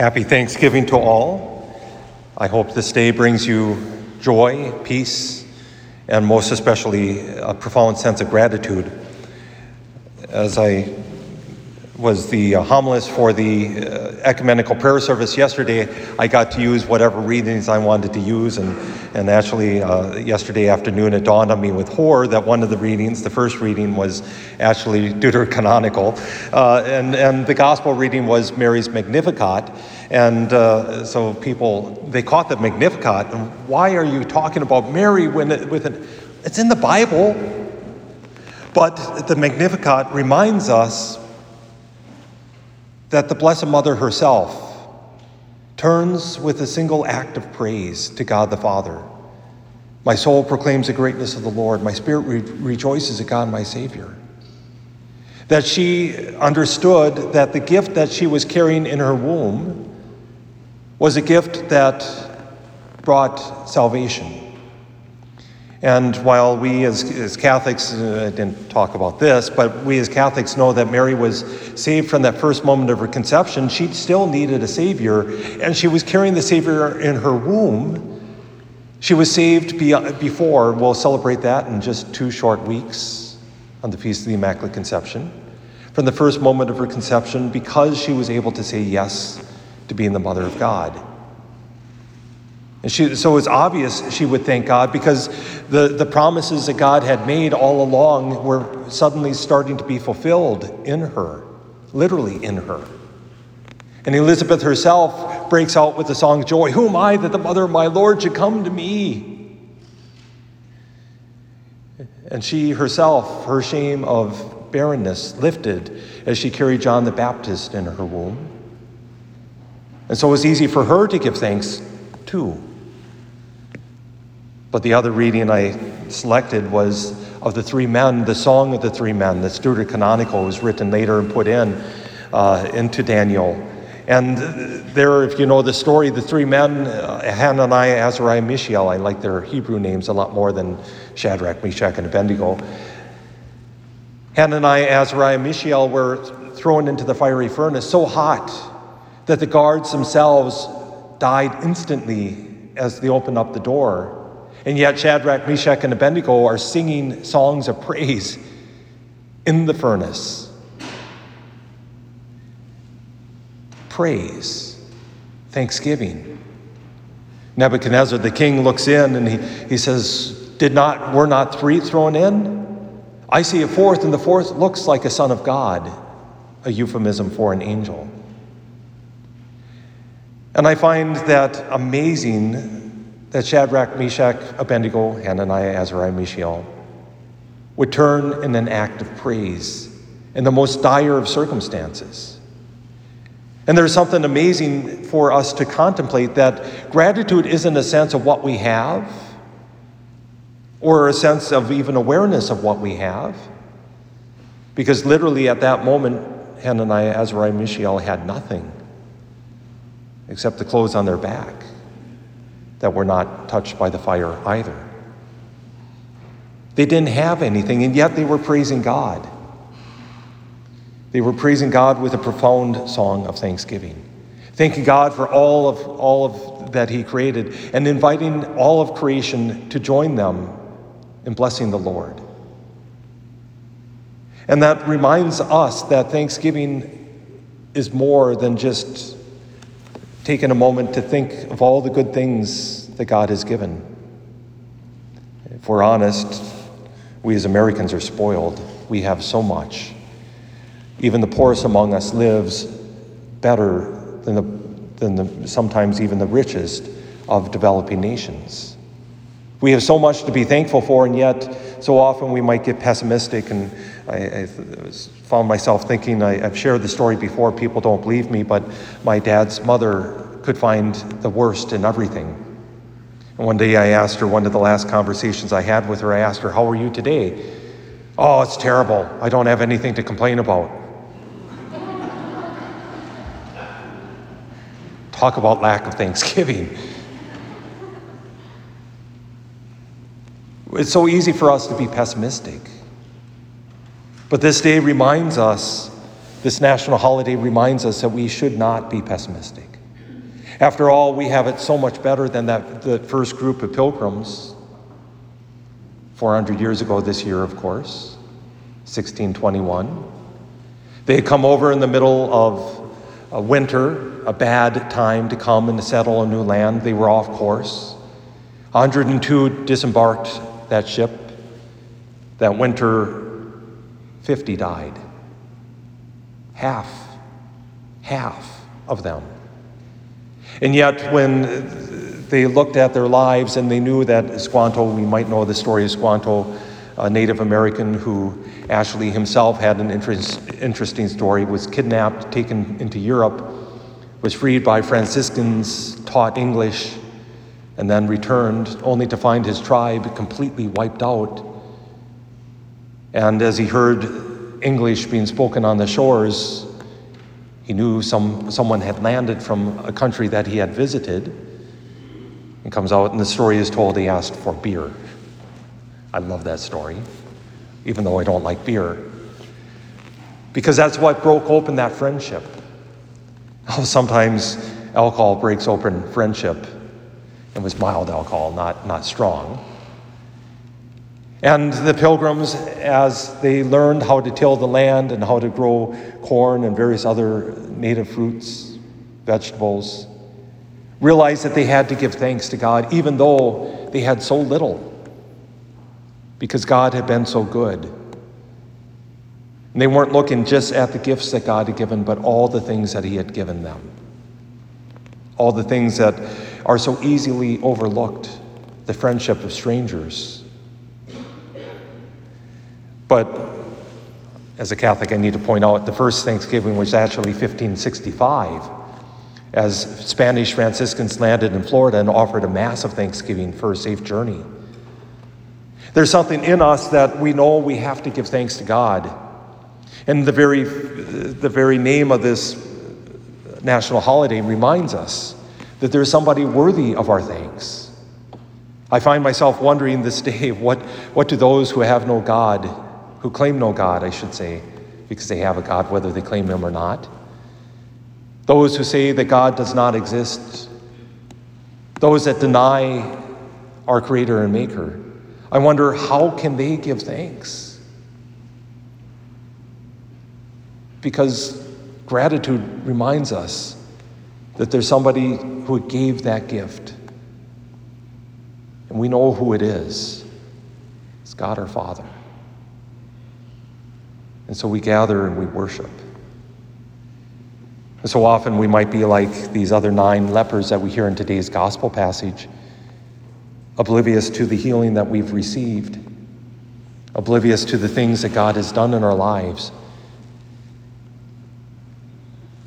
Happy Thanksgiving to all. I hope this day brings you joy, peace, and most especially a profound sense of gratitude. As I was the uh, for the uh, ecumenical prayer service yesterday, I got to use whatever readings I wanted to use. And, and actually, uh, yesterday afternoon, it dawned on me with horror that one of the readings, the first reading, was actually deuterocanonical. Uh, and, and the gospel reading was Mary's Magnificat. And uh, so people, they caught the Magnificat. And why are you talking about Mary when it, with it? It's in the Bible. But the Magnificat reminds us that the Blessed Mother herself turns with a single act of praise to God the Father. My soul proclaims the greatness of the Lord. My spirit re- rejoices at God, my Savior. That she understood that the gift that she was carrying in her womb was a gift that brought salvation. And while we as, as Catholics, uh, I didn't talk about this, but we as Catholics know that Mary was saved from that first moment of her conception, she still needed a Savior, and she was carrying the Savior in her womb. She was saved before, we'll celebrate that in just two short weeks on the Feast of the Immaculate Conception. From the first moment of her conception, because she was able to say yes to being the Mother of God. And she, so it's obvious she would thank God because the, the promises that God had made all along were suddenly starting to be fulfilled in her, literally in her. And Elizabeth herself breaks out with the song Joy Who am I that the mother of my Lord should come to me? And she herself, her shame of barrenness lifted as she carried John the Baptist in her womb. And so it was easy for her to give thanks too. But the other reading I selected was of the three men, the song of the three men. The Deuterocanonical was written later and put in uh, into Daniel. And there, if you know the story, the three men, uh, Hananiah, Azariah, Mishael, I like their Hebrew names a lot more than Shadrach, Meshach, and Abednego. Hananiah, Azariah, Mishael were thrown into the fiery furnace so hot that the guards themselves died instantly as they opened up the door. And yet, Shadrach, Meshach, and Abednego are singing songs of praise in the furnace. Praise, thanksgiving. Nebuchadnezzar, the king, looks in and he, he says, Did not, were not three thrown in? I see a fourth, and the fourth looks like a son of God, a euphemism for an angel. And I find that amazing that Shadrach, Meshach, Abednego, Hananiah, Azariah, Mishael would turn in an act of praise in the most dire of circumstances. And there's something amazing for us to contemplate that gratitude isn't a sense of what we have or a sense of even awareness of what we have. Because literally at that moment, Hananiah, Azariah, Mishael had nothing except the clothes on their back that were not touched by the fire either. They didn't have anything, and yet they were praising God. They were praising God with a profound song of thanksgiving, thanking God for all of, all of that He created, and inviting all of creation to join them in blessing the Lord. And that reminds us that Thanksgiving is more than just taken a moment to think of all the good things that God has given. If we're honest, we as Americans are spoiled. We have so much. Even the poorest among us lives better than, the, than the, sometimes even the richest of developing nations. We have so much to be thankful for, and yet so often we might get pessimistic. And I, I found myself thinking, I, I've shared the story before, people don't believe me, but my dad's mother could find the worst in everything. And one day I asked her, one of the last conversations I had with her, I asked her, How are you today? Oh, it's terrible. I don't have anything to complain about. Talk about lack of thanksgiving. It's so easy for us to be pessimistic. But this day reminds us, this national holiday reminds us that we should not be pessimistic. After all, we have it so much better than that the first group of pilgrims 400 years ago this year, of course, 1621. They had come over in the middle of a winter, a bad time to come and to settle a new land. They were off course. 102 disembarked that ship. That winter, 50 died. Half, half of them. And yet, when they looked at their lives and they knew that Squanto, we might know the story of Squanto, a Native American who Ashley himself had an interest, interesting story, was kidnapped, taken into Europe, was freed by Franciscans, taught English, and then returned only to find his tribe completely wiped out. And as he heard English being spoken on the shores, he knew some, someone had landed from a country that he had visited. And comes out, and the story is told he asked for beer. I love that story, even though I don't like beer. Because that's what broke open that friendship. Sometimes alcohol breaks open friendship. It was mild alcohol, not, not strong. And the pilgrims, as they learned how to till the land and how to grow corn and various other native fruits, vegetables, realized that they had to give thanks to God, even though they had so little, because God had been so good. And they weren't looking just at the gifts that God had given, but all the things that He had given them. All the things that are so easily overlooked the friendship of strangers but as a Catholic, I need to point out the first Thanksgiving was actually 1565, as Spanish Franciscans landed in Florida and offered a mass of Thanksgiving for a safe journey. There's something in us that we know we have to give thanks to God. And the very, the very name of this national holiday reminds us that there's somebody worthy of our thanks. I find myself wondering this day what, what do those who have no God who claim no God, I should say, because they have a God, whether they claim Him or not. Those who say that God does not exist. Those that deny our Creator and Maker. I wonder how can they give thanks? Because gratitude reminds us that there's somebody who gave that gift. And we know who it is. It's God our Father. And so we gather and we worship. And so often we might be like these other nine lepers that we hear in today's gospel passage, oblivious to the healing that we've received, oblivious to the things that God has done in our lives.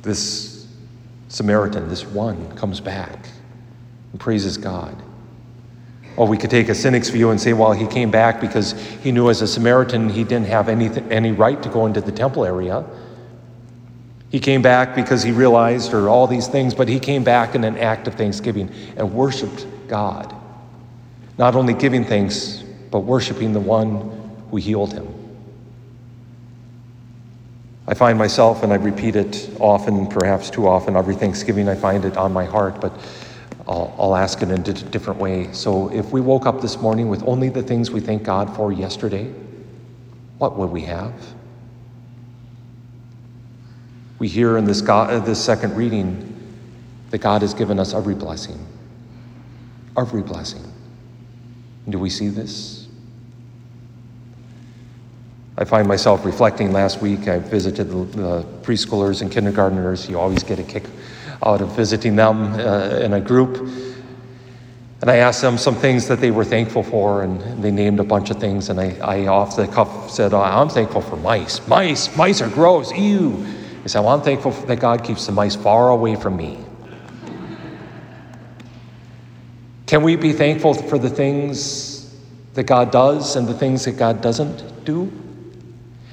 This Samaritan, this one, comes back and praises God. Or we could take a cynic's view and say, well, he came back because he knew as a Samaritan he didn't have any, any right to go into the temple area. He came back because he realized, or all these things, but he came back in an act of thanksgiving and worshiped God. Not only giving thanks, but worshiping the one who healed him. I find myself, and I repeat it often, perhaps too often, every Thanksgiving I find it on my heart, but I'll, I'll ask it in a different way. So, if we woke up this morning with only the things we thank God for yesterday, what would we have? We hear in this, God, uh, this second reading that God has given us every blessing. Every blessing. do we see this? I find myself reflecting last week. I visited the, the preschoolers and kindergarteners. You always get a kick out of visiting them uh, in a group. And I asked them some things that they were thankful for, and they named a bunch of things. And I, I off the cuff said, oh, I'm thankful for mice. Mice, mice are gross. Ew. I said, well, I'm thankful that God keeps the mice far away from me. Can we be thankful for the things that God does and the things that God doesn't do?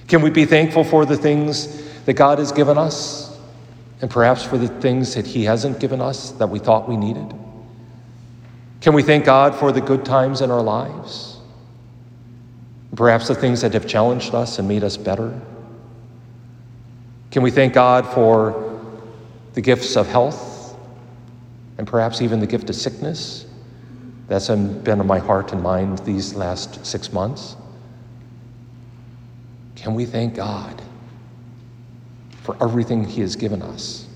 Can we be thankful for the things that God has given us and perhaps for the things that He hasn't given us that we thought we needed? Can we thank God for the good times in our lives? Perhaps the things that have challenged us and made us better? Can we thank God for the gifts of health and perhaps even the gift of sickness that's been on my heart and mind these last six months. Can we thank God for everything He has given us?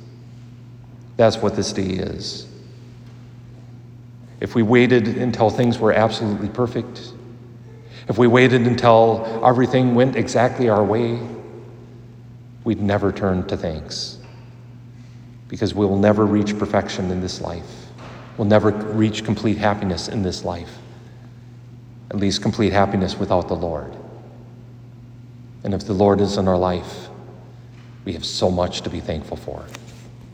That's what this day is. If we waited until things were absolutely perfect, if we waited until everything went exactly our way, we'd never turn to thanks because we will never reach perfection in this life. We'll never reach complete happiness in this life, at least complete happiness without the Lord. And if the Lord is in our life, we have so much to be thankful for.